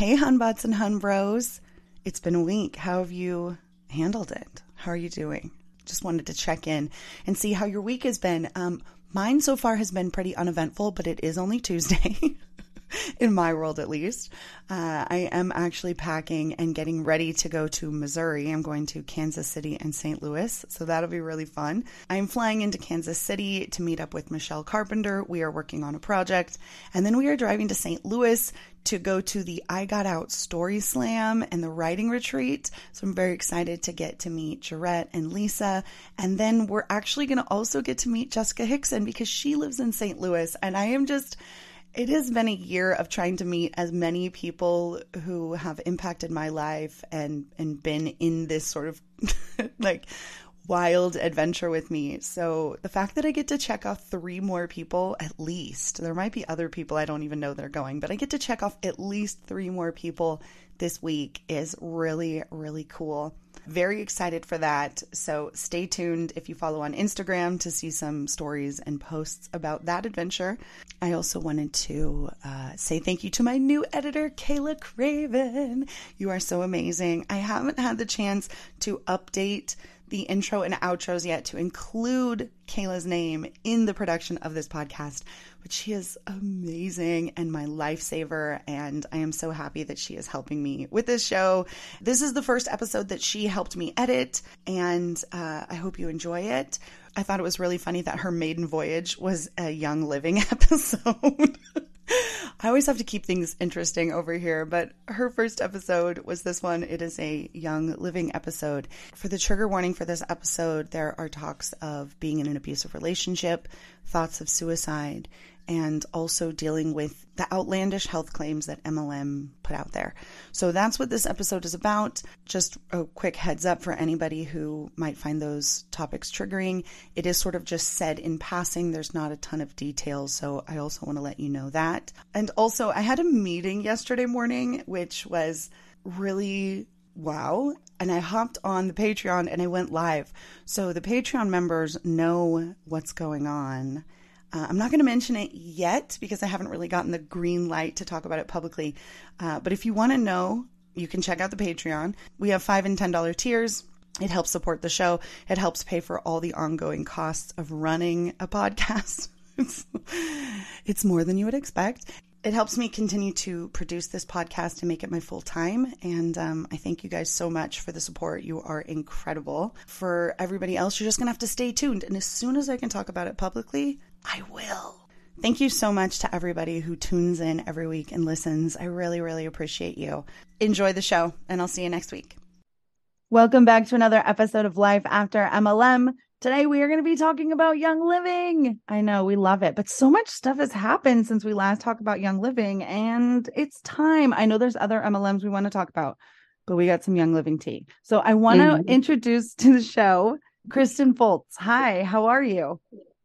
Hey, Hunbots and Hunbros. It's been a week. How have you handled it? How are you doing? Just wanted to check in and see how your week has been. Um, mine so far has been pretty uneventful, but it is only Tuesday. in my world at least. Uh, I am actually packing and getting ready to go to Missouri. I'm going to Kansas City and St. Louis, so that'll be really fun. I'm flying into Kansas City to meet up with Michelle Carpenter. We are working on a project, and then we are driving to St. Louis to go to the I Got Out Story Slam and the writing retreat. So I'm very excited to get to meet Jarette and Lisa. And then we're actually going to also get to meet Jessica Hickson because she lives in St. Louis. And I am just it has been a year of trying to meet as many people who have impacted my life and and been in this sort of like wild adventure with me. So the fact that I get to check off three more people at least, there might be other people I don't even know that are going, but I get to check off at least three more people this week is really, really cool. Very excited for that. So stay tuned if you follow on Instagram to see some stories and posts about that adventure. I also wanted to uh, say thank you to my new editor, Kayla Craven. You are so amazing. I haven't had the chance to update the intro and outros yet to include Kayla's name in the production of this podcast, but she is amazing and my lifesaver. And I am so happy that she is helping me with this show. This is the first episode that she helped me edit, and uh, I hope you enjoy it. I thought it was really funny that her maiden voyage was a Young Living episode. I always have to keep things interesting over here, but her first episode was this one. It is a young living episode. For the trigger warning for this episode, there are talks of being in an abusive relationship, thoughts of suicide, and also dealing with the outlandish health claims that MLM put out there. So that's what this episode is about. Just a quick heads up for anybody who might find those topics triggering. It is sort of just said in passing, there's not a ton of details. So I also want to let you know that. And also, I had a meeting yesterday morning, which was really wow. And I hopped on the Patreon and I went live. So the Patreon members know what's going on uh, I'm not going to mention it yet because I haven't really gotten the green light to talk about it publicly. Uh, but if you want to know, you can check out the Patreon. We have five and ten dollar tiers. It helps support the show. It helps pay for all the ongoing costs of running a podcast. it's, it's more than you would expect. It helps me continue to produce this podcast and make it my full time. And um, I thank you guys so much for the support. You are incredible. For everybody else, you're just going to have to stay tuned. And as soon as I can talk about it publicly, I will. Thank you so much to everybody who tunes in every week and listens. I really, really appreciate you. Enjoy the show, and I'll see you next week. Welcome back to another episode of Life After MLM. Today, we are going to be talking about Young Living. I know we love it, but so much stuff has happened since we last talked about Young Living, and it's time. I know there's other MLMs we want to talk about, but we got some Young Living tea. So I want to mm-hmm. introduce to the show Kristin Foltz. Hi, how are you?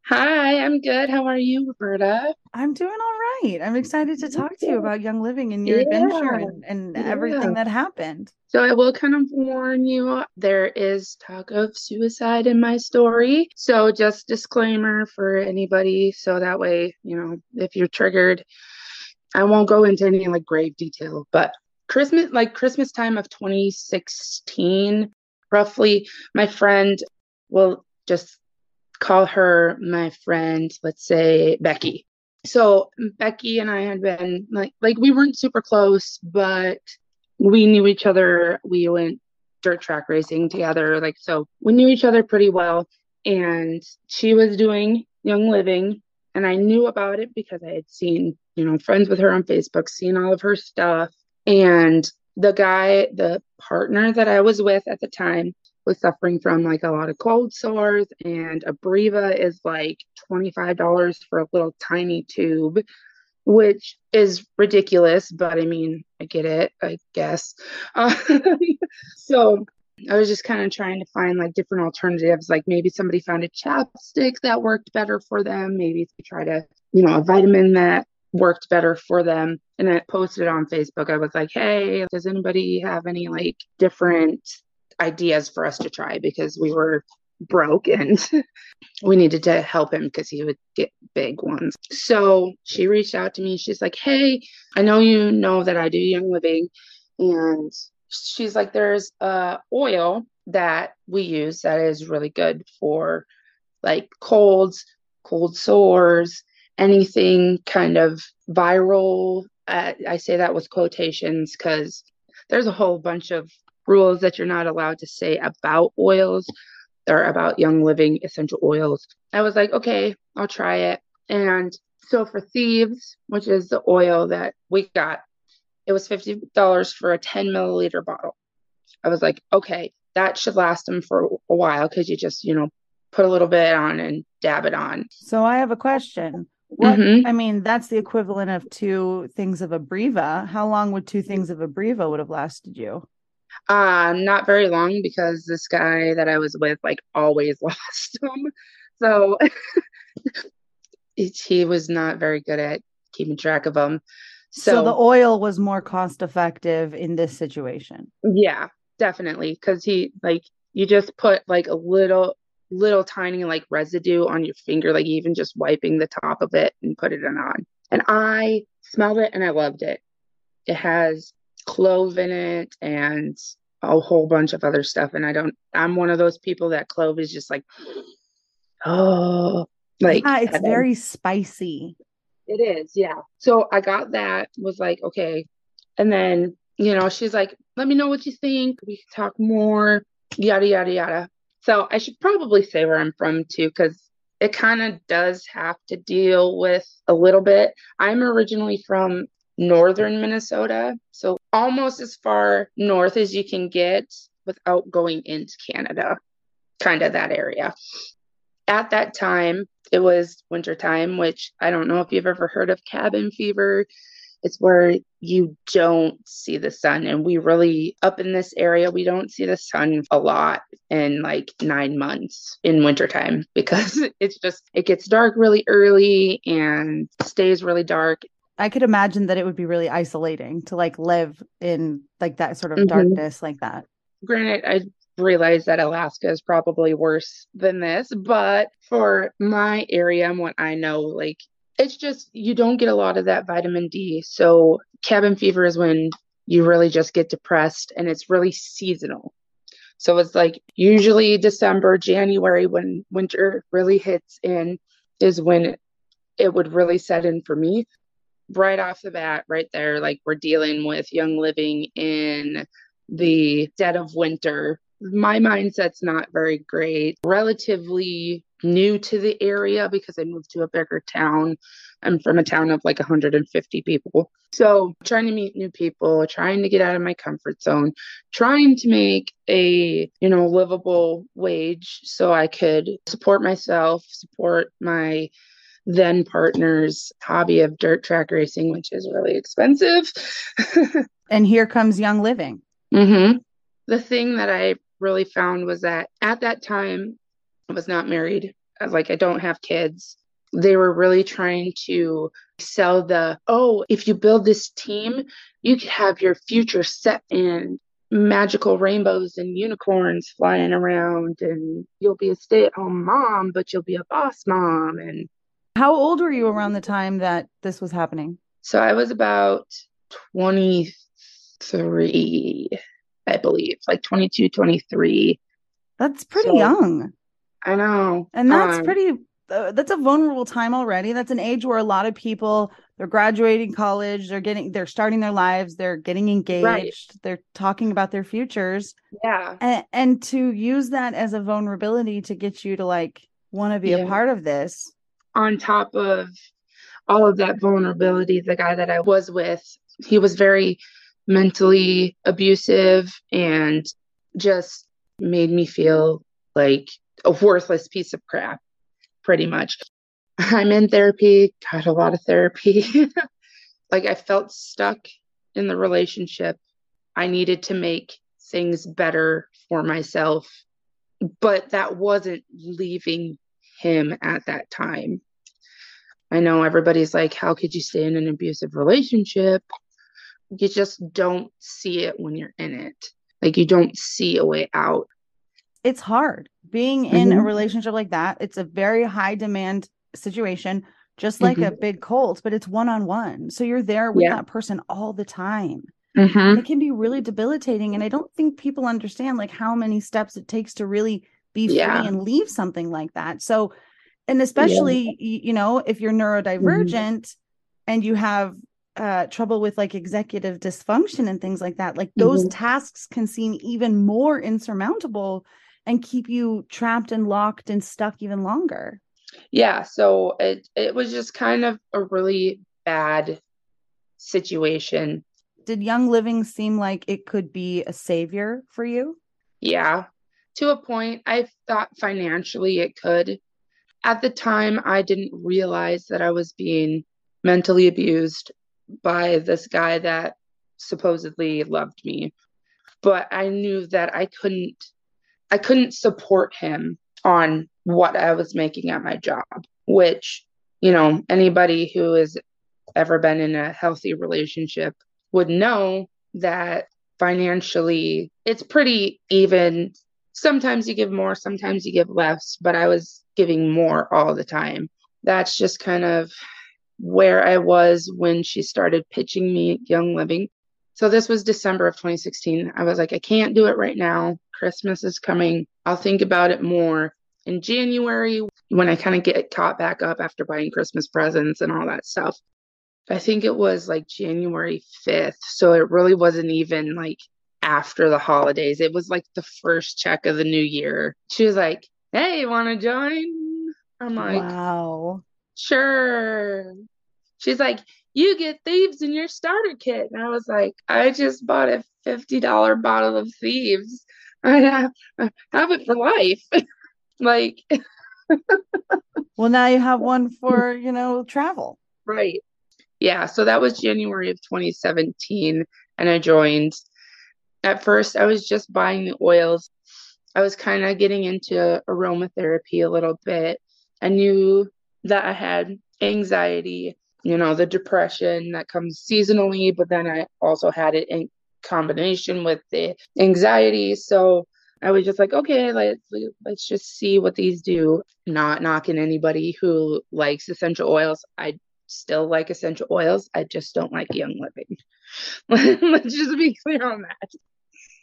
Hi, I'm good. How are you, Roberta? I'm doing all right. I'm excited to talk to you about Young Living and your yeah. adventure and, and yeah. everything that happened. So, I will kind of warn you there is talk of suicide in my story. So, just disclaimer for anybody. So that way, you know, if you're triggered, I won't go into any like grave detail, but Christmas, like Christmas time of 2016, roughly, my friend will just call her my friend, let's say Becky. So Becky and I had been like like we weren't super close, but we knew each other. We went dirt track racing together. Like so we knew each other pretty well. And she was doing Young Living and I knew about it because I had seen, you know, friends with her on Facebook, seen all of her stuff. And the guy, the partner that I was with at the time, was suffering from like a lot of cold sores, and Abreva is like $25 for a little tiny tube, which is ridiculous, but I mean, I get it, I guess. Uh, so I was just kind of trying to find like different alternatives. Like maybe somebody found a chapstick that worked better for them. Maybe they try to, you know, a vitamin that worked better for them. And I posted on Facebook. I was like, hey, does anybody have any like different ideas for us to try? Because we were broke and we needed to help him because he would get big ones. So she reached out to me. She's like, hey, I know you know that I do Young Living. And she's like, there's a oil that we use that is really good for like colds, cold sores, anything kind of viral. Uh, I say that with quotations because there's a whole bunch of rules that you're not allowed to say about oils or about young living essential oils. I was like, okay, I'll try it. And so for thieves, which is the oil that we got, it was $50 for a 10 milliliter bottle. I was like, okay, that should last them for a while because you just, you know, put a little bit on and dab it on. So I have a question. What mm-hmm. I mean, that's the equivalent of two things of Abreva. How long would two things of Abreva would have lasted you? Uh, not very long because this guy that I was with like always lost them. So he was not very good at keeping track of them. So, so the oil was more cost effective in this situation. Yeah, definitely. Cause he like you just put like a little little tiny like residue on your finger, like even just wiping the top of it and put it on. And I smelled it and I loved it. It has clove in it and a whole bunch of other stuff. And I don't, I'm one of those people that clove is just like, oh, like yeah, it's heaven. very spicy. It is, yeah. So I got that, was like, okay. And then, you know, she's like, let me know what you think. We can talk more, yada, yada, yada. So I should probably say where I'm from too, because it kind of does have to deal with a little bit. I'm originally from northern Minnesota, so almost as far north as you can get without going into Canada, kind of that area. At that time, it was wintertime, which I don't know if you've ever heard of cabin fever. It's where you don't see the sun. And we really, up in this area, we don't see the sun a lot in like nine months in wintertime because it's just, it gets dark really early and stays really dark. I could imagine that it would be really isolating to like live in like that sort of mm-hmm. darkness like that. Granted, I realize that Alaska is probably worse than this, but for my area and what I know, like it's just you don't get a lot of that vitamin D. So cabin fever is when you really just get depressed and it's really seasonal. So it's like usually December, January when winter really hits in is when it would really set in for me. Right off the bat, right there, like we're dealing with young living in the dead of winter my mindset's not very great. Relatively new to the area because I moved to a bigger town. I'm from a town of like 150 people. So, trying to meet new people, trying to get out of my comfort zone, trying to make a, you know, livable wage so I could support myself, support my then partner's hobby of dirt track racing, which is really expensive. and here comes Young Living. Mm-hmm. The thing that I really found was that at that time, I was not married. Like, I don't have kids. They were really trying to sell the, oh, if you build this team, you could have your future set in magical rainbows and unicorns flying around, and you'll be a stay at home mom, but you'll be a boss mom. And how old were you around the time that this was happening? So I was about 23. I believe, like 22, 23. That's pretty so, young. I know. And that's um, pretty uh, that's a vulnerable time already. That's an age where a lot of people they're graduating college, they're getting they're starting their lives, they're getting engaged, right. they're talking about their futures. Yeah. And and to use that as a vulnerability to get you to like want to be yeah. a part of this. On top of all of that vulnerability, the guy that I was with, he was very mentally abusive and just made me feel like a worthless piece of crap pretty much. I'm in therapy, got a lot of therapy. like I felt stuck in the relationship. I needed to make things better for myself, but that wasn't leaving him at that time. I know everybody's like, how could you stay in an abusive relationship? You just don't see it when you're in it. Like you don't see a way out it's hard being in mm-hmm. a relationship like that. It's a very high demand situation, just like mm-hmm. a big cult, but it's one on one. So you're there with yeah. that person all the time. Mm-hmm. It can be really debilitating. And I don't think people understand like how many steps it takes to really be free yeah. and leave something like that. So, and especially, yeah. you know, if you're neurodivergent mm-hmm. and you have uh, trouble with like executive dysfunction and things like that, like those mm-hmm. tasks can seem even more insurmountable and keep you trapped and locked and stuck even longer. Yeah, so it it was just kind of a really bad situation. Did Young Living seem like it could be a savior for you? Yeah. To a point, I thought financially it could. At the time, I didn't realize that I was being mentally abused by this guy that supposedly loved me. But I knew that I couldn't I couldn't support him on what I was making at my job, which, you know, anybody who has ever been in a healthy relationship would know that financially it's pretty even. Sometimes you give more, sometimes you give less, but I was giving more all the time. That's just kind of where I was when she started pitching me Young Living. So this was December of 2016. I was like, I can't do it right now. Christmas is coming. I'll think about it more in January when I kind of get caught back up after buying Christmas presents and all that stuff. I think it was like January 5th. So it really wasn't even like after the holidays. It was like the first check of the new year. She was like, Hey, want to join? I'm like, Wow. Sure. She's like, You get thieves in your starter kit. And I was like, I just bought a $50 bottle of thieves. I have, I have it for life. like, well, now you have one for, you know, travel. Right. Yeah. So that was January of 2017. And I joined. At first, I was just buying the oils. I was kind of getting into aromatherapy a little bit. I knew that I had anxiety, you know, the depression that comes seasonally, but then I also had it in combination with the anxiety. So I was just like, okay, let's let's just see what these do. Not knocking anybody who likes essential oils. I still like essential oils. I just don't like Young Living. let's just be clear on that.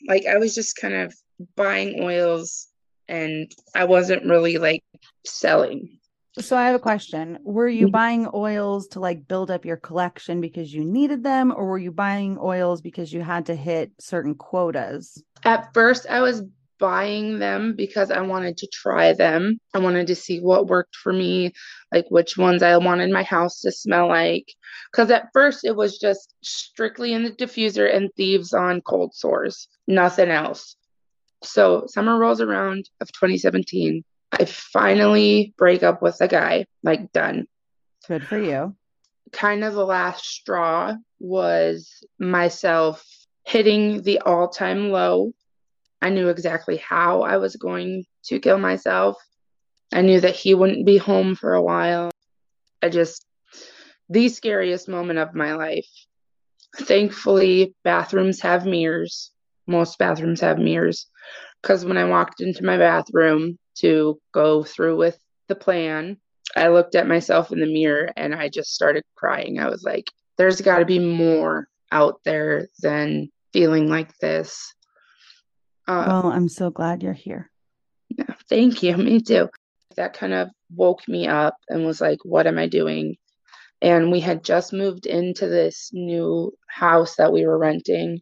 Like I was just kind of buying oils and I wasn't really like selling so I have a question. Were you mm-hmm. buying oils to like build up your collection because you needed them or were you buying oils because you had to hit certain quotas? At first I was buying them because I wanted to try them. I wanted to see what worked for me, like which ones I wanted my house to smell like. Cuz at first it was just strictly in the diffuser and thieves on cold sores, nothing else. So summer rolls around of 2017 I finally break up with a guy, like done. Good for you. Kind of the last straw was myself hitting the all time low. I knew exactly how I was going to kill myself. I knew that he wouldn't be home for a while. I just, the scariest moment of my life. Thankfully, bathrooms have mirrors. Most bathrooms have mirrors. Because when I walked into my bathroom, to go through with the plan. I looked at myself in the mirror and I just started crying. I was like, there's got to be more out there than feeling like this. Uh, well, I'm so glad you're here. Yeah, thank you. Me too. That kind of woke me up and was like, what am I doing? And we had just moved into this new house that we were renting.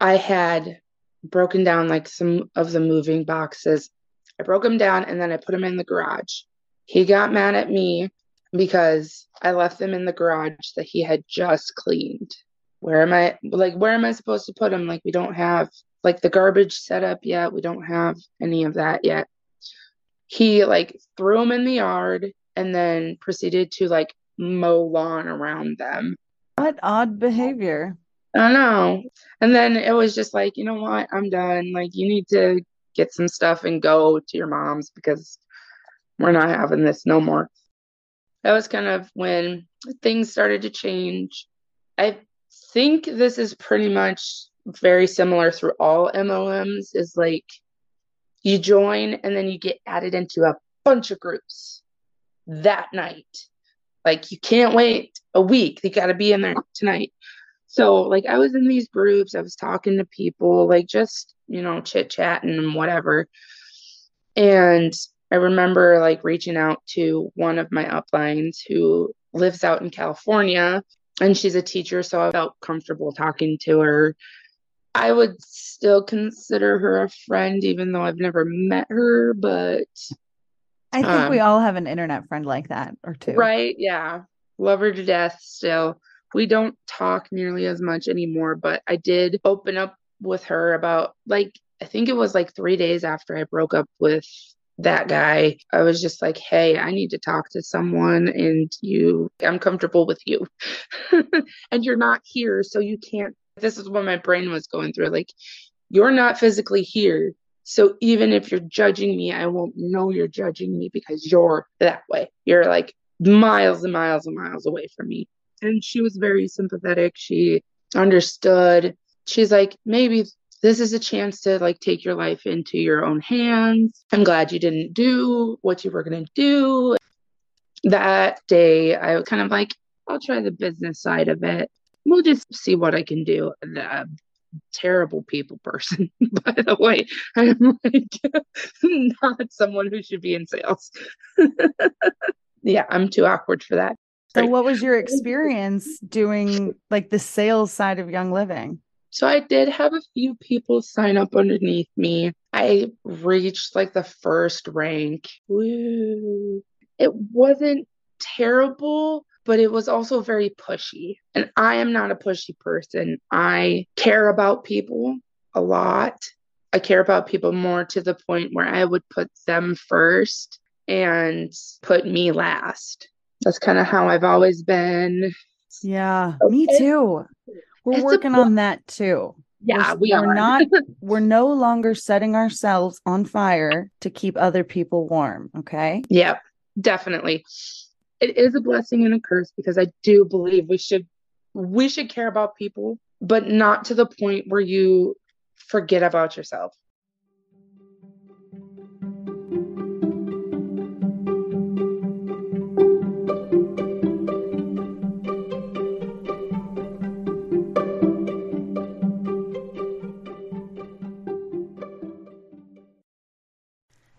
I had broken down like some of the moving boxes. I broke them down and then I put them in the garage. He got mad at me because I left them in the garage that he had just cleaned. Where am I like where am I supposed to put them? Like we don't have like the garbage set up yet. We don't have any of that yet. He like threw them in the yard and then proceeded to like mow lawn around them. What odd behavior. I don't know. And then it was just like, you know what? I'm done. Like, you need to get some stuff and go to your mom's because we're not having this no more. That was kind of when things started to change. I think this is pretty much very similar through all MLMs is like you join and then you get added into a bunch of groups that night. Like you can't wait a week. You got to be in there tonight. So like I was in these groups, I was talking to people, like just, you know, chit chatting and whatever. And I remember like reaching out to one of my uplines who lives out in California and she's a teacher, so I felt comfortable talking to her. I would still consider her a friend, even though I've never met her, but I think um, we all have an internet friend like that or two. Right. Yeah. Love her to death still we don't talk nearly as much anymore, but I did open up with her about like I think it was like 3 days after I broke up with that guy. I was just like, "Hey, I need to talk to someone and you I'm comfortable with you." and you're not here, so you can't This is what my brain was going through like you're not physically here. So even if you're judging me, I won't know you're judging me because you're that way. You're like miles and miles and miles away from me and she was very sympathetic. She understood. She's like, maybe this is a chance to like take your life into your own hands. I'm glad you didn't do what you were going to do. That day, I was kind of like, I'll try the business side of it. We'll just see what I can do. The um, terrible people person, by the way. I'm like not someone who should be in sales. yeah, I'm too awkward for that. So, what was your experience doing like the sales side of Young Living? So, I did have a few people sign up underneath me. I reached like the first rank. Woo. It wasn't terrible, but it was also very pushy. And I am not a pushy person. I care about people a lot. I care about people more to the point where I would put them first and put me last. That's kind of how I've always been. Yeah, okay. me too. We're it's working on that too. Yeah, we're, we are. We're not we're no longer setting ourselves on fire to keep other people warm, okay? Yep, definitely. It is a blessing and a curse because I do believe we should we should care about people, but not to the point where you forget about yourself.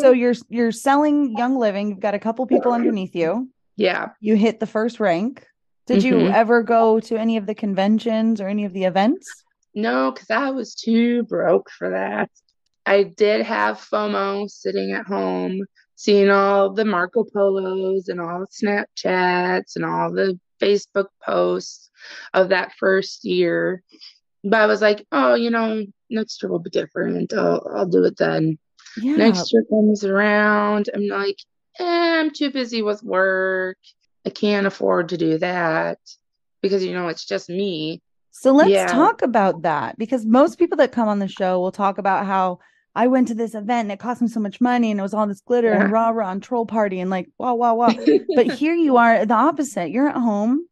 So you're you're selling Young Living. You've got a couple people underneath you. Yeah. You hit the first rank. Did you Mhm. ever go to any of the conventions or any of the events? No, because I was too broke for that. I did have FOMO sitting at home, seeing all the Marco Polos and all the Snapchats and all the Facebook posts of that first year. But I was like, oh, you know, next year will be different. I'll, I'll do it then. Yeah. Next year comes around. I'm like, eh, I'm too busy with work. I can't afford to do that because, you know, it's just me. So let's Yeah. talk about that because most people that come on the show will talk about how I went to this event and it cost me so much money and it was all this glitter and rah rah and troll party and like wow wow wow. But here you are, the opposite. You're at home.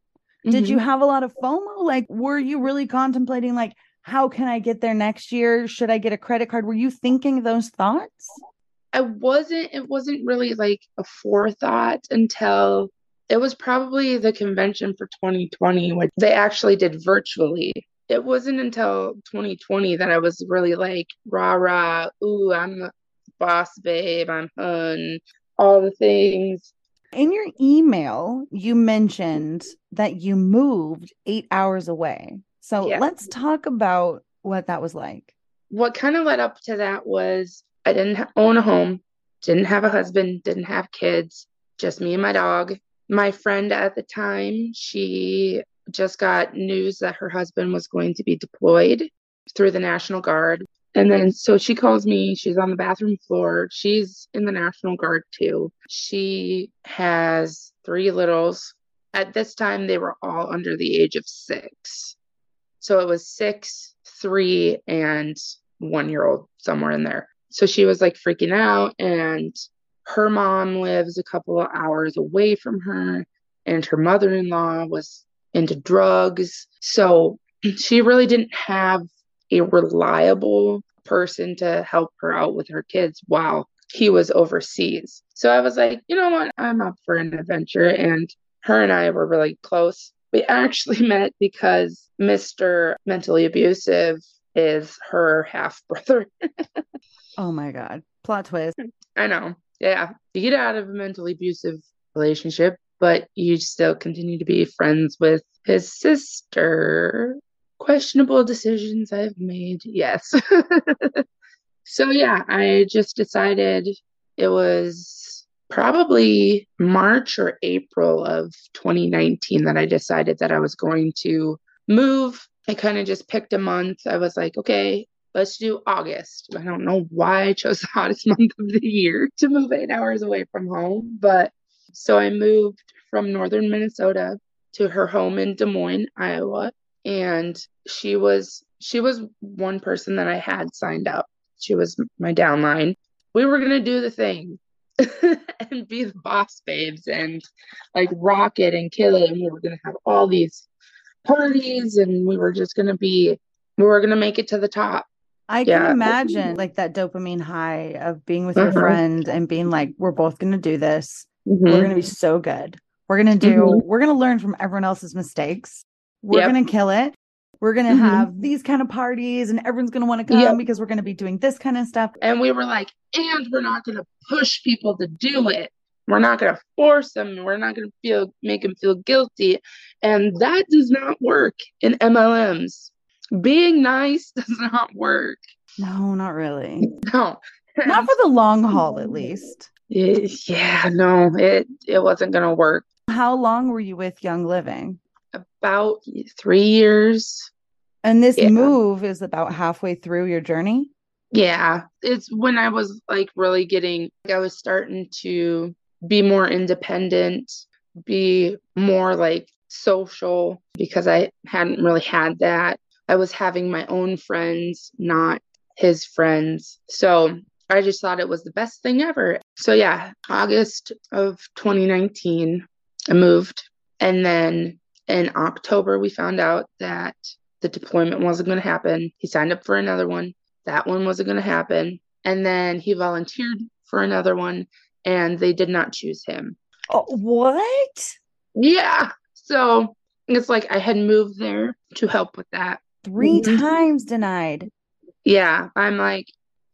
Did you Mhm. have a lot of FOMO? Like, were you really contemplating like how can I get there next year? Should I get a credit card? Were you thinking those thoughts? I wasn't, it wasn't really like a forethought until it was probably the convention for 2020, which they actually did virtually. It wasn't until 2020 that I was really like, rah rah, ooh, I'm the boss babe, I'm hun, all the things. In your email, you mentioned that you moved eight hours away. So Yeah. let's talk about what that was like. What kind of led up to that was I didn't own a home, didn't have a husband, didn't have kids, just me and my dog. My friend at the time, she just got news that her husband was going to be deployed through the National Guard. And then so she calls me, she's on the bathroom floor. She's in the National Guard too. She has three littles. At this time, they were all under the age of six. So it was six, three, and one year old, somewhere in there. So she was like freaking out, and her mom lives a couple of hours away from her, and her mother in law was into drugs. So she really didn't have a reliable person to help her out with her kids while he was overseas. So I was like, you know what? I'm up for an adventure. And her and I were really close. We actually met because Mr. Mentally Abusive is her half brother. Oh my God. Plot twist. I know. Yeah. You get out of a mentally abusive relationship, but you still continue to be friends with his sister. Questionable decisions I've made. Yes. so, yeah, I just decided it was probably March or April of 2019 that I decided that I was going to move. I kind of just picked a month. I was like, okay, let's do August. I don't know why I chose the hottest month of the year to move eight hours away from home. But so I moved from northern Minnesota to her home in Des Moines, Iowa. And she was she was one person that I had signed up. She was my downline. We were gonna do the thing and be the boss babes and like rock it and kill it. And we were gonna have all these parties and we were just gonna be we were gonna make it to the top. I yeah. can imagine like that dopamine high of being with uh-huh. your friend and being like, we're both gonna do this. Mm-hmm. We're gonna be so good. We're gonna do mm-hmm. we're gonna learn from everyone else's mistakes. We're yep. gonna kill it. We're gonna mm-hmm. have these kind of parties and everyone's gonna want to come yep. because we're gonna be doing this kind of stuff. And we were like, and we're not gonna push people to do it. We're not gonna force them. We're not gonna feel make them feel guilty. And that does not work in MLMs. Being nice does not work. No, not really. No. not for the long haul at least. yeah, no, it it wasn't gonna work. How long were you with Young Living? About three years. And this yeah. move is about halfway through your journey? Yeah. It's when I was like really getting, I was starting to be more independent, be more like social because I hadn't really had that. I was having my own friends, not his friends. So I just thought it was the best thing ever. So, yeah, August of 2019, I moved. And then in October, we found out that the deployment wasn't going to happen. He signed up for another one. That one wasn't going to happen. And then he volunteered for another one, and they did not choose him. Oh, what? Yeah. So it's like I had moved there to help with that. 3 mm-hmm. times denied. Yeah. I'm like,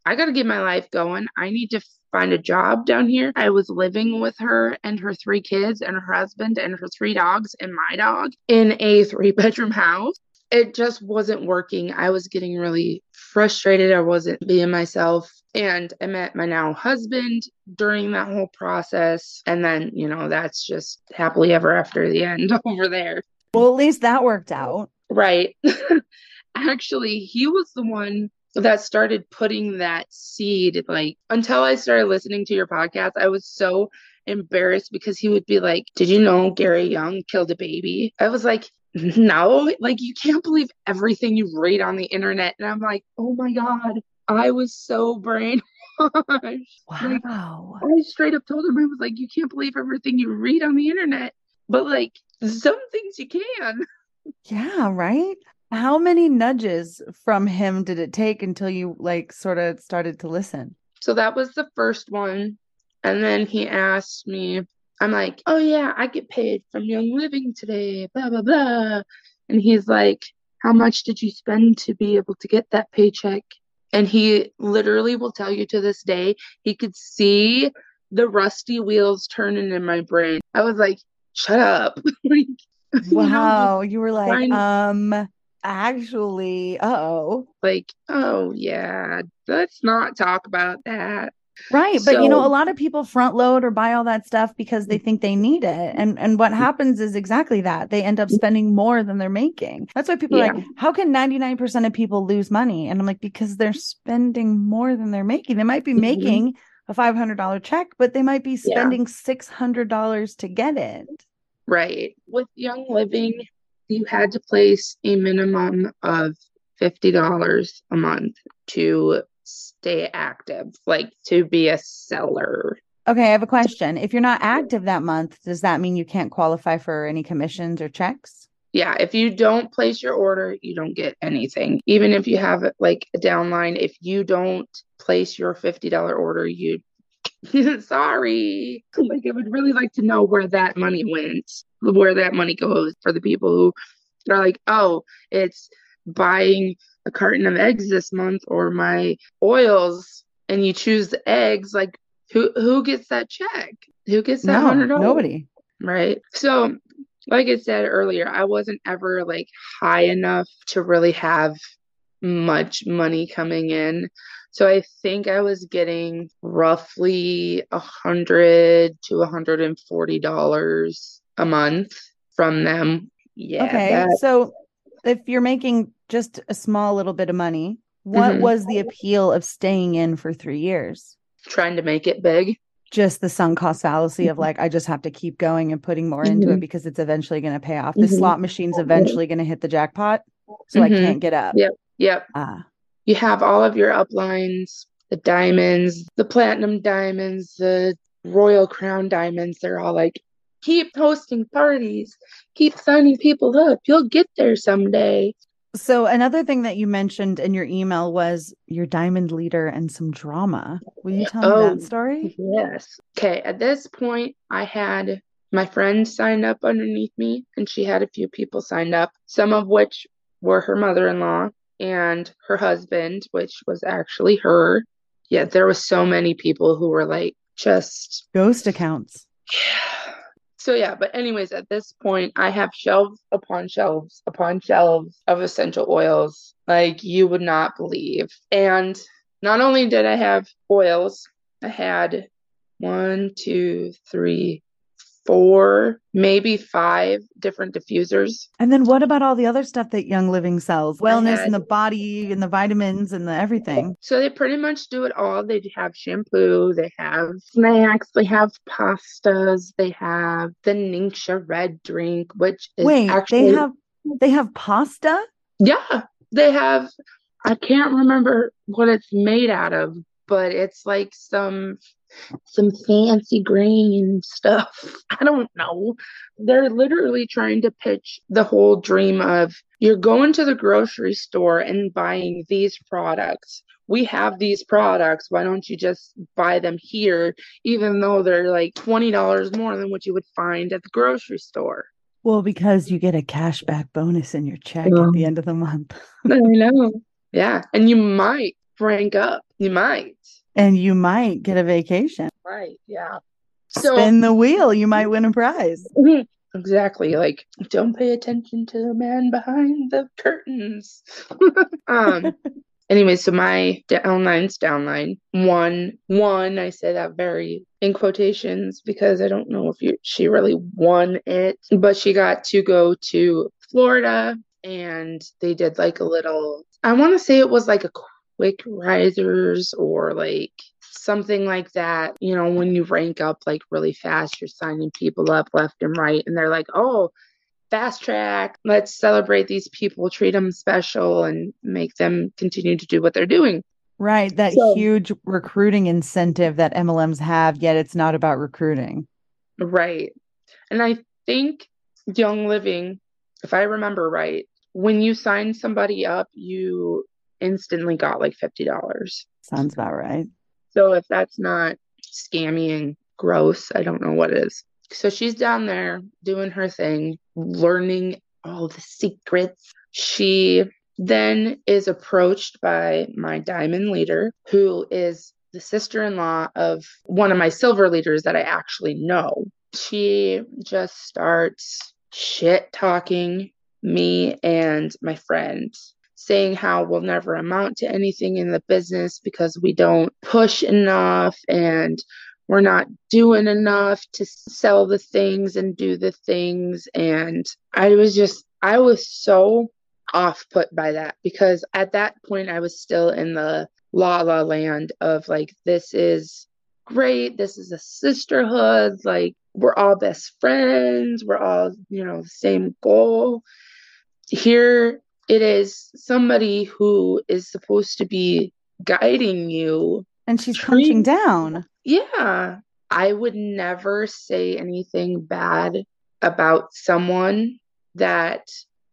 I got to get my life going. I need to find a job down here. I was living with her and her three kids and her husband and her three dogs and my dog in a three bedroom house. It just wasn't working. I was getting really frustrated. I wasn't being myself. And I met my now husband during that whole process. And then, you know, that's just happily ever after the end over there. Well, at least that worked out. Right. Actually, he was the one that started putting that seed like until I started listening to your podcast, I was so embarrassed because he would be like, Did you know Gary Young killed a baby? I was like, No, like you can't believe everything you read on the internet. And I'm like, Oh my God, I was so brainwashed. Wow. Like, I straight up told him, I was like, You can't believe everything you read on the internet. But like some things you can. Yeah, right. How many nudges from him did it take until you like sort of started to listen? So that was the first one. And then he asked me, I'm like, oh yeah, I get paid from Young Living today, blah, blah, blah. And he's like, how much did you spend to be able to get that paycheck? And he literally will tell you to this day, he could see the rusty wheels turning in my brain. I was like, shut up. like, wow. You, know, you were like, um, actually, oh. Like, oh, yeah, let's not talk about that. Right. But you know, a lot of people front load or buy all that stuff because they think they need it. And and what happens is exactly that. They end up spending more than they're making. That's why people yeah. are like, how can 99% of people lose money? And I'm like, because they're spending more than they're making. They might be mm-hmm. making a $500 check, but they might be spending yeah. $600 to get it. Right. With Young Living, you had to place a minimum of $50 a month to stay active, like to be a seller. Okay, I have a question. If you're not active that month, does that mean you can't qualify for any commissions or checks? Yeah, if you don't place your order, you don't get anything. Even if you have like a downline, if you don't place your $50 order, you sorry. Oh like I would really like to know where that money went, where that money goes for the people who are like, oh, it's buying a carton of eggs this month or my oils and you choose the eggs, like who who gets that check? Who gets that hundred no, Nobody. Right. So like I said earlier, I wasn't ever like high enough to really have much money coming in. So I think I was getting roughly a hundred to a hundred and forty dollars a month from them. Yeah. Okay. That... So if you're making just a small little bit of money What Mhm. was the appeal of staying in for three years? Trying to make it big. Just the sunk cost fallacy of like, I just have to keep going and putting more into it Mhm. because it's eventually going to pay off. The Mhm. slot machine's eventually going to hit the jackpot. So I can't get up. Yep. Yep. Ah, You have all of your uplines, the diamonds, the platinum diamonds, the royal crown diamonds. They're all like, keep hosting parties, keep signing people up. You'll get there someday. So another thing that you mentioned in your email was your diamond leader and some drama. Will you tell me Oh. that story? Yes. Okay. At this point, I had my friend signed up underneath me, and she had a few people signed up, some of which were her mother in law and her husband, which was actually her. Yeah, there was so many people who were like just Ghost accounts. So yeah, but anyways, at this point, I have shelves upon shelves upon shelves of essential oils like you would not believe. And not only did I have oils, I had one, two, three, four, maybe five different diffusers. And then what about all the other stuff that Young Living sells? Wellness had- and the body and the vitamins and the everything. So they pretty much do it all. They have shampoo, they have snacks, they have pastas, they have the Ningxia red drink, which is Wait, actually they have they have pasta? Yeah, they have. I can't remember what it's made out of, but it's like some some fancy grain stuff. I don't know. They're literally trying to pitch the whole dream of you're going to the grocery store and buying these products. We have these products. Why don't you just buy them here, even though they're like $20 more than what you would find at the grocery store? Well, because you get a cashback bonus in your check at the end of the month. I know. Yeah. And you might rank up. You might. And you might get a vacation. Right. Yeah. So Spin the wheel, you might win a prize. Exactly. Like don't pay attention to the man behind the curtains. um anyway, so my downline's downline. One one, I say that very in quotations because I don't know if you, she really won it, but she got to go to Florida and they did like a little I want to say it was like a quick risers or like something like that. You know, when you rank up like really fast, you're signing people up left and right, and they're like, oh, fast track, let's celebrate these people, treat them special, and make them continue to do what they're doing. Right. That So- huge recruiting incentive that MLMs have, yet it's not about recruiting. Right. And I think Young Living, if I remember right, when you sign somebody up, you instantly got like $50. Sounds about right. So if that's not scammy and gross, I don't know what is. So she's down there doing her thing, learning all the secrets. She then is approached by my diamond leader, who is the sister in law of one of my silver leaders that I actually know. She just starts shit talking me and my friend saying how we'll never amount to anything in the business because we don't push enough and we're not doing enough to sell the things and do the things. And I was just, I was so off put by that because at that point I was still in the la la land of like, this is great. This is a sisterhood. Like, we're all best friends. We're all, you know, same goal. Here it is somebody who is supposed to be guiding you. And she's Treat- punching down. Yeah, I would never say anything bad about someone that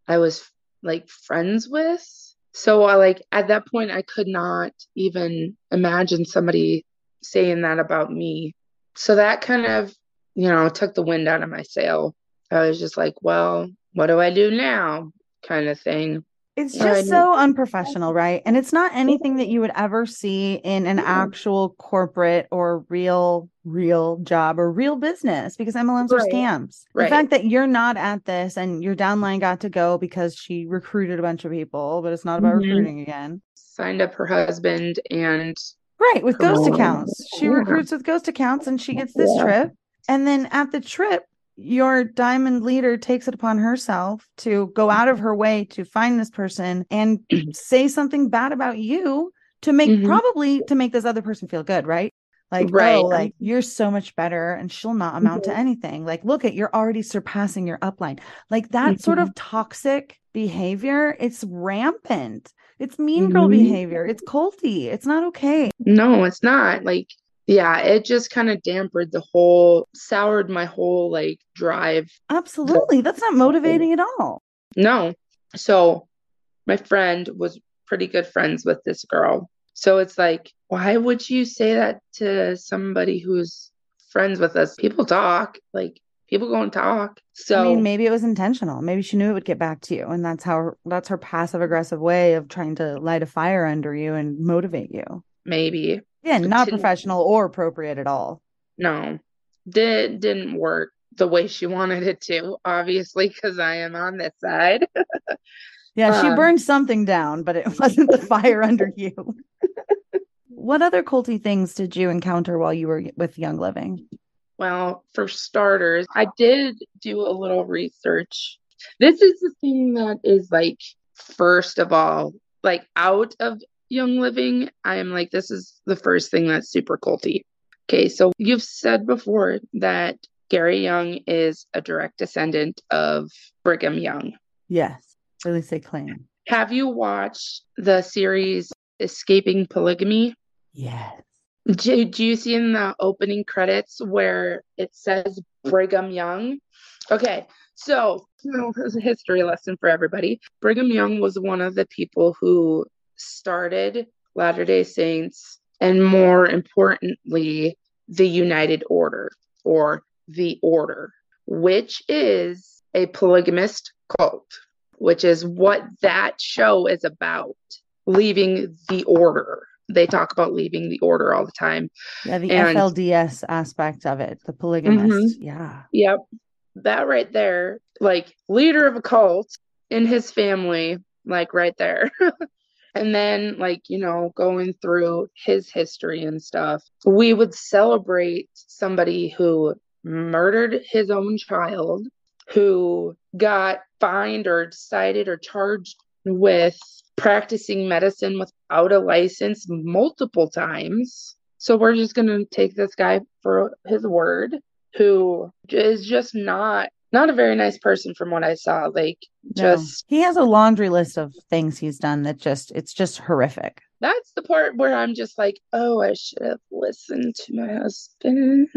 I was like friends with. So I like at that point I could not even imagine somebody saying that about me. So that kind of, you know, took the wind out of my sail. I was just like, well, what do I do now? Kind of thing. It's just so unprofessional, right? And it's not anything that you would ever see in an actual corporate or real, real job or real business because MLMs are Right. scams. The fact that you're not at this and your downline got to go because she recruited a bunch of people, but it's not about Mhm. recruiting again. Signed up her husband and Right, with ghost accounts. She recruits with ghost accounts and she gets this trip. And then at the trip, your diamond leader takes it upon herself to go out of her way to find this person and say something bad about you to make Mhm. probably to make this other person feel good, right? Like, Right. oh, like you're so much better and she'll not amount Mm-hmm. to anything. Like, look at you're already surpassing your upline. Like that sort Mm-hmm. of toxic behavior, it's rampant. It's mean girl Mhm. behavior. It's culty. It's not okay. No, it's not. Like, yeah, it just kind of dampened the whole, soured my whole like drive. Absolutely. That's not motivating at all. No. So my friend was pretty good friends with this girl. So it's like, why would you say that to somebody who's friends with us? People talk, like people go and talk. So I mean, maybe it was intentional. Maybe she knew it would get back to you, and that's how that's her passive aggressive way of trying to light a fire under you and motivate you. maybe Again, not professional or appropriate at all. no, did didn't work the way she wanted it to, obviously, because I am on this side. Yeah, she Um, burned something down, but it wasn't the fire under you. What other culty things did you encounter while you were with Young Living? Well, for starters, I did do a little research. This is the thing that is like, first of all, like out of Young Living, I am like, this is the first thing that's super culty. Okay, so you've said before that Gary Young is a direct descendant of Brigham Young. Yes, at least they claim. Have you watched the series Escaping Polygamy? Yes. Do, do you see in the opening credits where it says Brigham Young? Okay, so so it's a history lesson for everybody. Brigham Young was one of the people who started Latter day Saints and, more importantly, the United Order or the Order, which is a polygamist cult, which is what that show is about leaving the order. They talk about leaving the order all the time. Yeah, the And- FLDS aspect of it, the polygamist. Mm-hmm. Yeah. Yep. That right there, like leader of a cult in his family, like right there. and then, like, you know, going through his history and stuff, we would celebrate somebody who murdered his own child, who got fined or cited or charged with practicing medicine without a license multiple times. So we're just going to take this guy for his word who is just not not a very nice person from what I saw. Like No. just he has a laundry list of things he's done that just it's just horrific. that's the part where I'm just like, oh, I should have listened to my husband.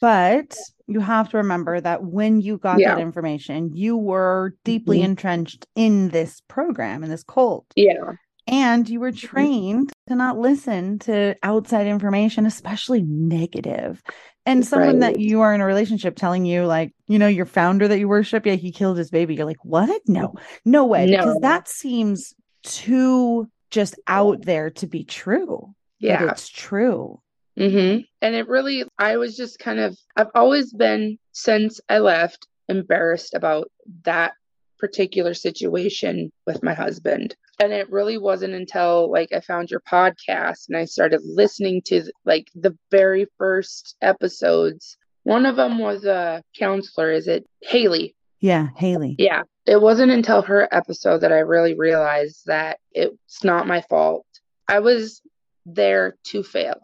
But you have to remember that when you got Yeah. that information, you were deeply Mhm. entrenched in this program, in this cult. Yeah. And you were Mm-hmm. trained to not listen to outside information, especially negative. And someone that you are in a relationship telling you, like, you know, your founder that you worship, yeah, he killed his baby. You're like, what? No, no way. Because that seems too just out there to be true. Yeah. it's true. mm-hmm. And it really, I was just kind of, I've always been, since I left, embarrassed about that particular situation with my husband. And it really wasn't until like I found your podcast and I started listening to like the very first episodes. One of them was a counselor. Is it Haley? Yeah, Haley. Yeah. It wasn't until her episode that I really realized that it's not my fault. I was there to fail.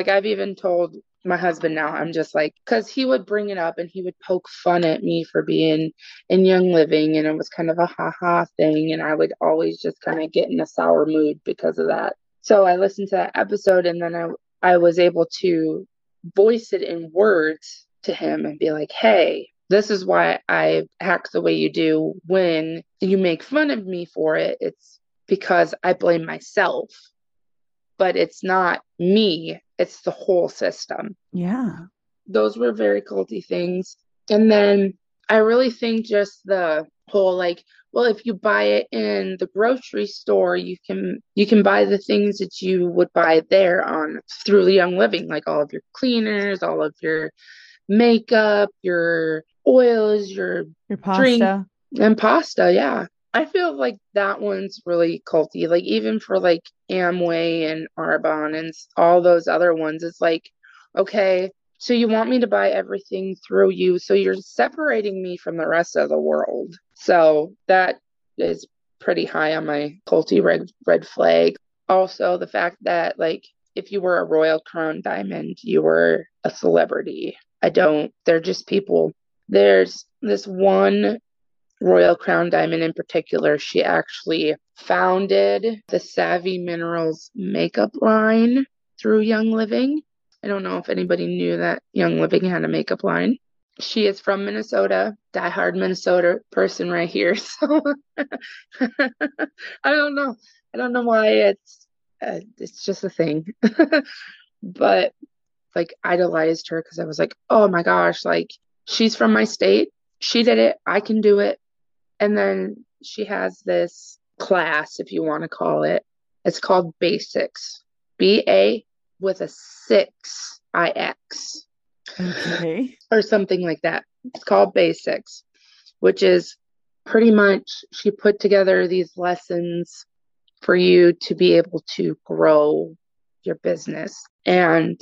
Like I've even told my husband now, I'm just like, because he would bring it up and he would poke fun at me for being in Young Living, and it was kind of a ha ha thing, and I would always just kind of get in a sour mood because of that. So I listened to that episode, and then I I was able to voice it in words to him and be like, hey, this is why I act the way you do when you make fun of me for it. It's because I blame myself but it's not me, it's the whole system. Yeah. Those were very culty things. And then I really think just the whole like, well, if you buy it in the grocery store, you can you can buy the things that you would buy there on through the Young Living, like all of your cleaners, all of your makeup, your oils, your Your pasta. and pasta. Yeah, I feel like that one's really culty. Like even for like Amway and Arbonne and all those other ones, it's like, okay, so you want me to buy everything through you, so you're separating me from the rest of the world. So that is pretty high on my culty red red flag. Also, the fact that like if you were a Royal Crown Diamond, you were a celebrity. I don't. They're just people. There's this one Royal Crown Diamond in particular. She actually founded the Savvy Minerals makeup line through Young Living. I don't know if anybody knew that Young Living had a makeup line. She is from Minnesota, diehard Minnesota person right here. So I don't know. I don't know why it's uh, it's just a thing. But like idolized her because I was like, oh my gosh, like she's from my state. She did it. I can do it. And then she has this class, if you want to call it. It's called Basics. B A with a six I X Okay. or something like that. It's called Basics, which is pretty much she put together these lessons for you to be able to grow your business. And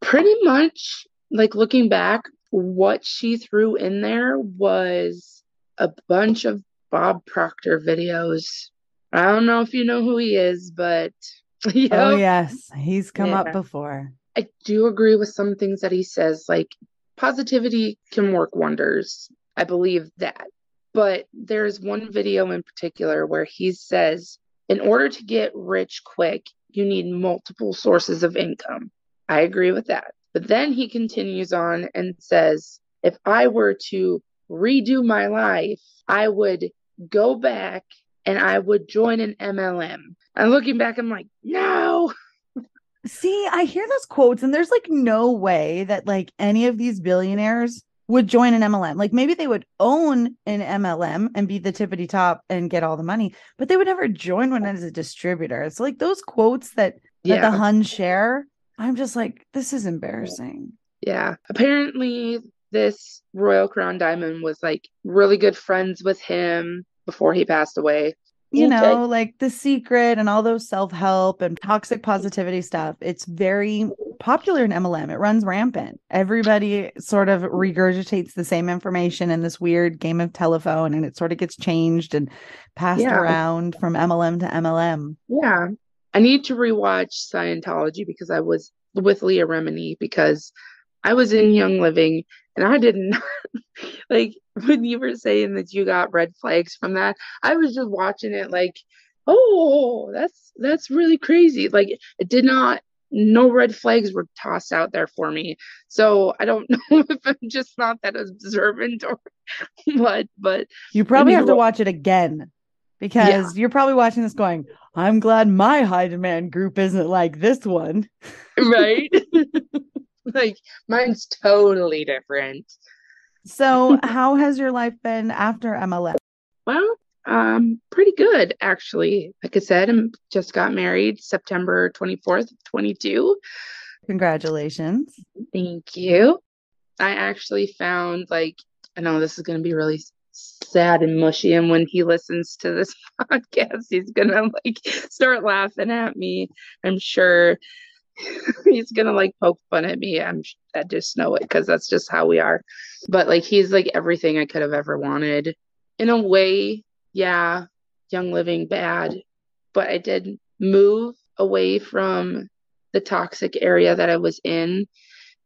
pretty much, like looking back, what she threw in there was a bunch of Bob Proctor videos. I don't know if you know who he is, but you Oh yes, he's come up before. I do agree with some things that he says, like positivity can work wonders. I believe that. But there's one video in particular where he says, in order to get rich quick, you need multiple sources of income. I agree with that. But then he continues on and says, if I were to redo my life, I would go back and I would join an MLM. And looking back, I'm like, no, See, I hear those quotes, and there's like no way that like any of these billionaires would join an MLM. Like maybe they would own an MLM and be the tippity top and get all the money, but they would never join one as a distributor. It's like those quotes that, that yeah. the Hun share. I'm just like, this is embarrassing. Yeah. Apparently, this Royal Crown Diamond was like really good friends with him before he passed away. You know, like the secret and all those self help and toxic positivity stuff. It's very popular in MLM. It runs rampant. Everybody sort of regurgitates the same information in this weird game of telephone and it sort of gets changed and passed Yeah. around from MLM to MLM. Yeah. I need to rewatch Scientology because I was with Leah Remini because I was in Young Living and I did not like when you were saying that you got red flags from that, I was just watching it like, oh, that's that's really crazy. Like it did not no red flags were tossed out there for me. So I don't know if I'm just not that observant or what, but You probably have to to watch it again because you're probably watching this going, I'm glad my high demand group isn't like this one. right? like mine's totally different. So, how has your life been after MLM? Well, um, pretty good actually. Like I said, I'm just got married September 24th, 22. Congratulations. Thank you. I actually found like I know this is gonna be really sad and mushy, and when he listens to this podcast, he's gonna like start laughing at me. I'm sure he's gonna like poke fun at me. I'm I just know it because that's just how we are. But like he's like everything I could have ever wanted. In a way, yeah, young living bad, but I did move away from the toxic area that I was in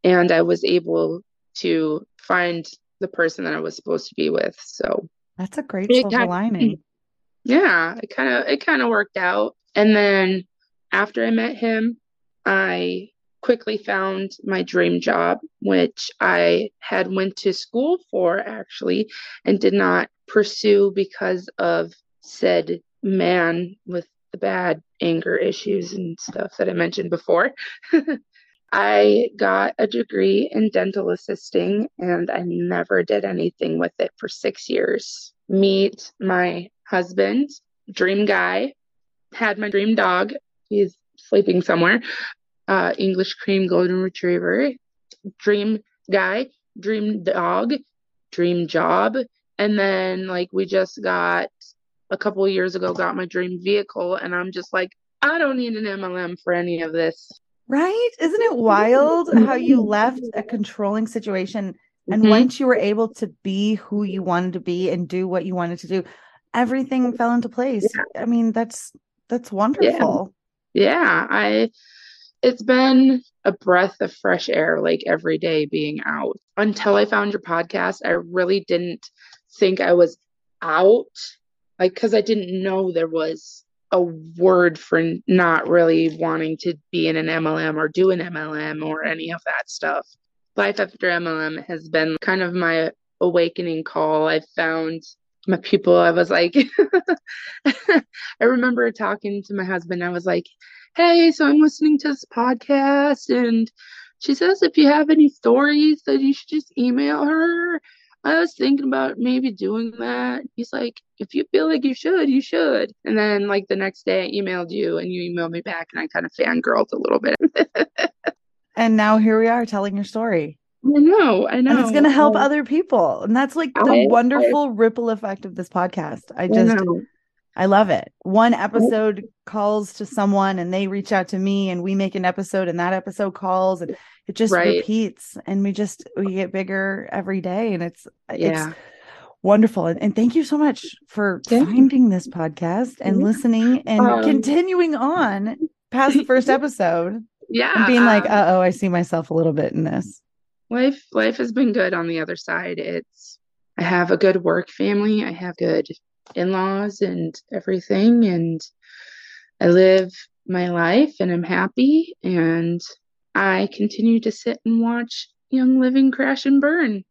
and I was able to find the person that I was supposed to be with. So That's a great It silver got- lining. yeah, it kind of it kind of worked out. And then after I met him, I quickly found my dream job, which I had went to school for actually and did not pursue because of said man with the bad anger issues and stuff that I mentioned before. I got a degree in dental assisting and I never did anything with it for six years. Meet my husband, dream guy, had my dream dog. He's sleeping somewhere. Uh, English cream golden retriever, dream guy, dream dog, dream job. And then, like, we just got a couple years ago, got my dream vehicle. And I'm just like, I don't need an MLM for any of this. Right? Isn't it wild how you left a controlling situation and Mhm. once you were able to be who you wanted to be and do what you wanted to do, everything fell into place. I mean, that's that's wonderful. Yeah, I it's been a breath of fresh air like every day being out. Until I found your podcast, I really didn't think I was out like cuz I didn't know there was a word for not really wanting to be in an MLM or do an MLM or any of that stuff. Life after MLM has been kind of my awakening call. I found my people. I was like, I remember talking to my husband. I was like, hey, so I'm listening to this podcast, and she says if you have any stories, that you should just email her. I was thinking about maybe doing that. He's like, if you feel like you should, you should. And then, like, the next day, I emailed you, and you emailed me back, and I kind of fangirled a little bit. And now here we are telling your story. I know, I know. And it's going to help other people. And that's like the I- I- wonderful ripple effect of this podcast. I I just know. I love it. One episode calls to someone and they reach out to me and we make an episode and that episode calls and it just Right. repeats and we just we get bigger every day and it's Yeah. it's wonderful. And, and thank you so much for finding this podcast and listening and Um, continuing on past the first episode Yeah. and being like, uh oh, I see myself a little bit in this. Life life has been good on the other side it's i have a good work family i have good in-laws and everything and i live my life and i'm happy and i continue to sit and watch young living crash and burn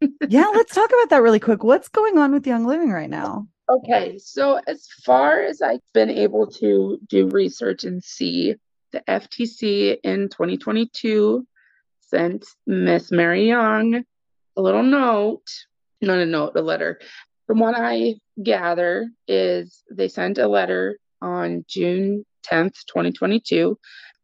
Yeah, let's talk about that really quick. What's going on with Young Living right now? Okay, so as far as I've been able to do research and see, the FTC in 2022 sent Miss Mary Young a little note, not a note, a letter. From what I gather, is they sent a letter on June 10th, 2022.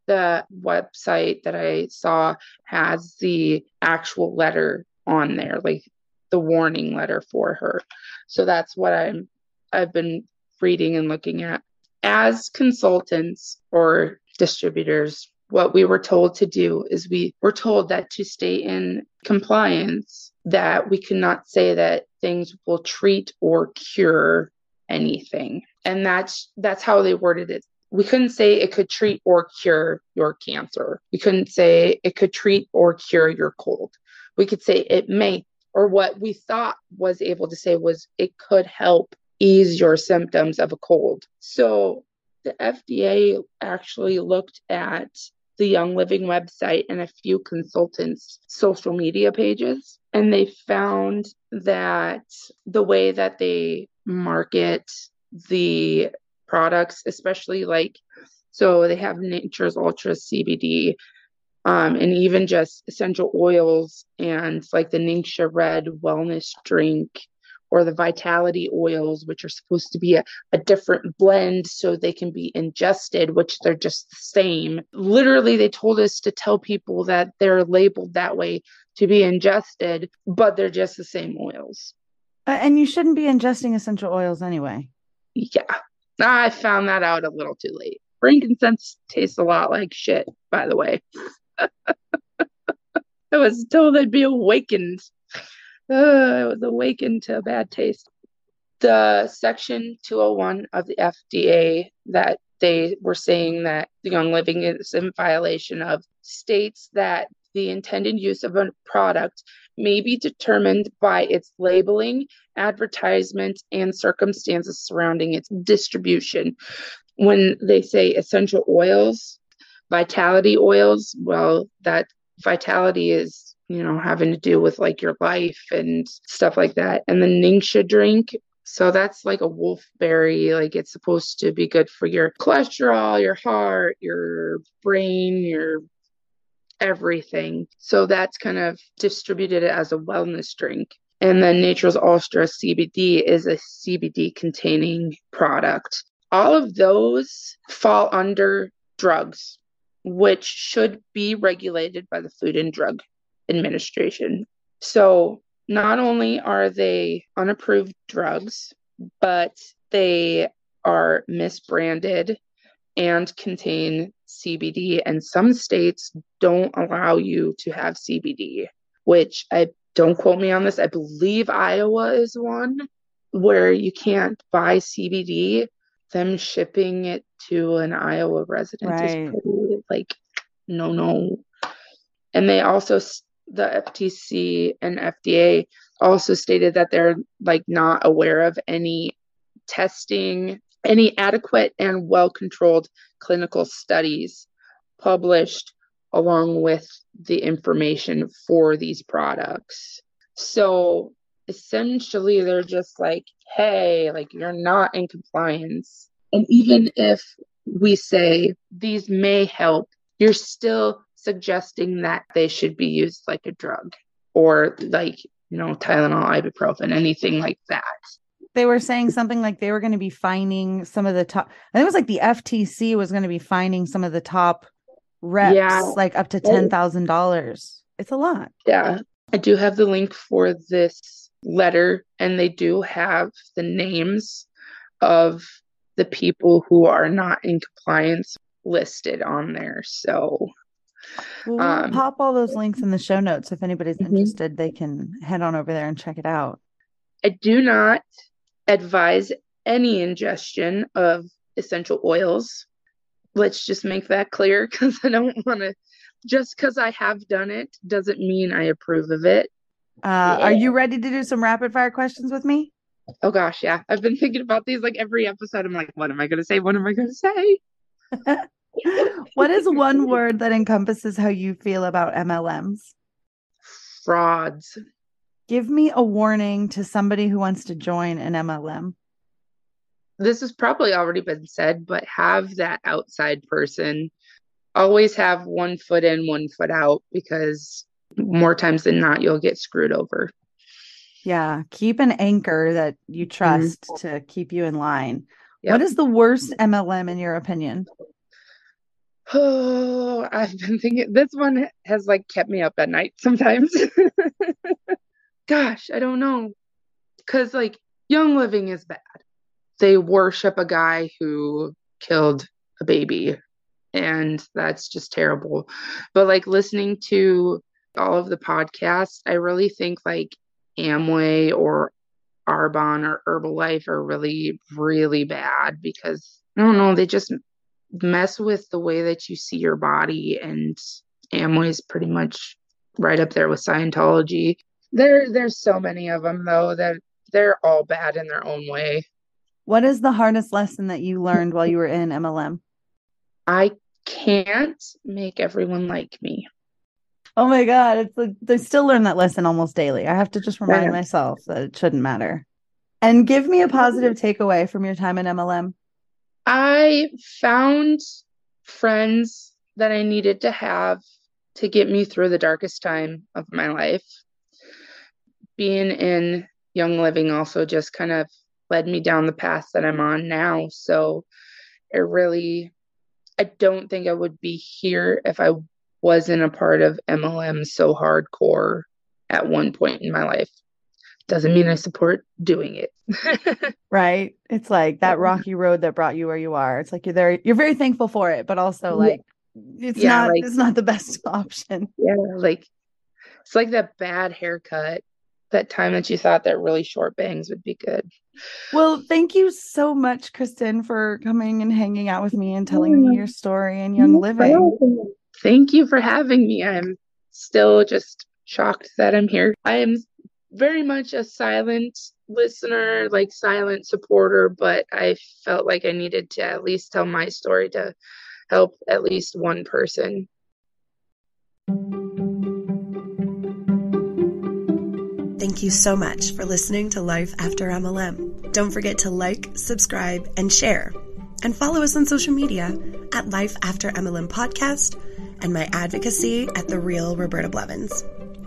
The website that I saw has the actual letter on there, like the warning letter for her. So that's what I'm I've been reading and looking at. As consultants or distributors, what we were told to do is we were told that to stay in compliance, that we cannot say that things will treat or cure anything. And that's that's how they worded it. We couldn't say it could treat or cure your cancer. We couldn't say it could treat or cure your cold. We could say it may or what we thought was able to say was it could help ease your symptoms of a cold. So the FDA actually looked at the Young Living website and a few consultants' social media pages, and they found that the way that they market the products, especially like so they have Nature's Ultra CBD, um, and even just essential oils and like the Ningxia Red wellness drink or the vitality oils, which are supposed to be a, a different blend so they can be ingested, which they're just the same. Literally, they told us to tell people that they're labeled that way to be ingested, but they're just the same oils. Uh, and you shouldn't be ingesting essential oils anyway. Yeah, I found that out a little too late. Frankincense tastes a lot like shit, by the way. I was told I'd be awakened. Uh, I was awakened to a bad taste. The section 201 of the FDA that they were saying that the Young Living is in violation of states that the intended use of a product may be determined by its labeling, advertisement, and circumstances surrounding its distribution. When they say essential oils, vitality oils, well, that vitality is, you know, having to do with like your life and stuff like that. And the Ningxia drink, So that's like a wolfberry. Like it's supposed to be good for your cholesterol, your heart, your brain, your everything. So that's kind of distributed as a wellness drink. And then Nature's Ultra CBD is a CBD containing product. All of those fall under drugs, which should be regulated by the Food and Drug Administration. So not only are they unapproved drugs, but they are misbranded and contain CBD. And some states don't allow you to have CBD, which I don't quote me on this. I believe Iowa is one where you can't buy CBD. Them shipping it to an Iowa resident right. is pretty like no, no. And they also the FTC and FDA also stated that they're like not aware of any testing, any adequate and well controlled clinical studies published along with the information for these products. So essentially, they're just like, hey, like you're not in compliance. And even if we say these may help, you're still suggesting that they should be used like a drug or like, you know, Tylenol, ibuprofen, anything like that. They were saying something like they were going to be finding some of the top, I think it was like the FTC was going to be finding some of the top reps, yeah. like up to $10,000. It's a lot. Yeah. I do have the link for this letter, and they do have the names of the people who are not in compliance listed on there. So we'll um, pop all those links in the show notes. If anybody's mm-hmm. interested, they can head on over there and check it out. I do not advise any ingestion of essential oils. Let's just make that clear because I don't want to, just because I have done it doesn't mean I approve of it. Uh, yeah. Are you ready to do some rapid fire questions with me? Oh gosh, yeah. I've been thinking about these like every episode. I'm like, what am I going to say? What am I going to say? what is one word that encompasses how you feel about MLMs? Frauds. Give me a warning to somebody who wants to join an MLM. This has probably already been said, but have that outside person. Always have one foot in, one foot out, because more times than not, you'll get screwed over. Yeah. Keep an anchor that you mm-hmm. trust mm-hmm. to keep you in line. Yep. What is the worst MLM in your opinion? Oh, I've been thinking this one has like kept me up at night sometimes. Gosh, I don't know. Cause like Young Living is bad. They worship a guy who killed a baby and that's just terrible. But like listening to all of the podcasts, I really think like Amway or Arbonne or Herbalife are really, really bad because I don't know, they just mess with the way that you see your body and Amway is pretty much right up there with Scientology. There there's so many of them though that they're all bad in their own way. What is the hardest lesson that you learned while you were in MLM? I can't make everyone like me. Oh my god, it's like they still learn that lesson almost daily. I have to just remind yeah. myself that it shouldn't matter. And give me a positive takeaway from your time in MLM. I found friends that I needed to have to get me through the darkest time of my life. Being in Young Living also just kind of led me down the path that I'm on now. So it really, I don't think I would be here if I wasn't a part of MLM so hardcore at one point in my life doesn't mean I mm. support doing it. right. It's like that rocky road that brought you where you are. It's like you're there, you're very thankful for it, but also like it's yeah, not like, it's not the best option. Yeah, like it's like that bad haircut. That time that you thought that really short bangs would be good. Well, thank you so much, Kristin, for coming and hanging out with me and telling me your story and Young Living. Thank you for having me. I'm still just shocked that I'm here. I am very much a silent listener, like silent supporter, but I felt like I needed to at least tell my story to help at least one person. Thank you so much for listening to Life After MLM. Don't forget to like, subscribe, and share. And follow us on social media at Life After MLM Podcast and my advocacy at The Real Roberta Blevins.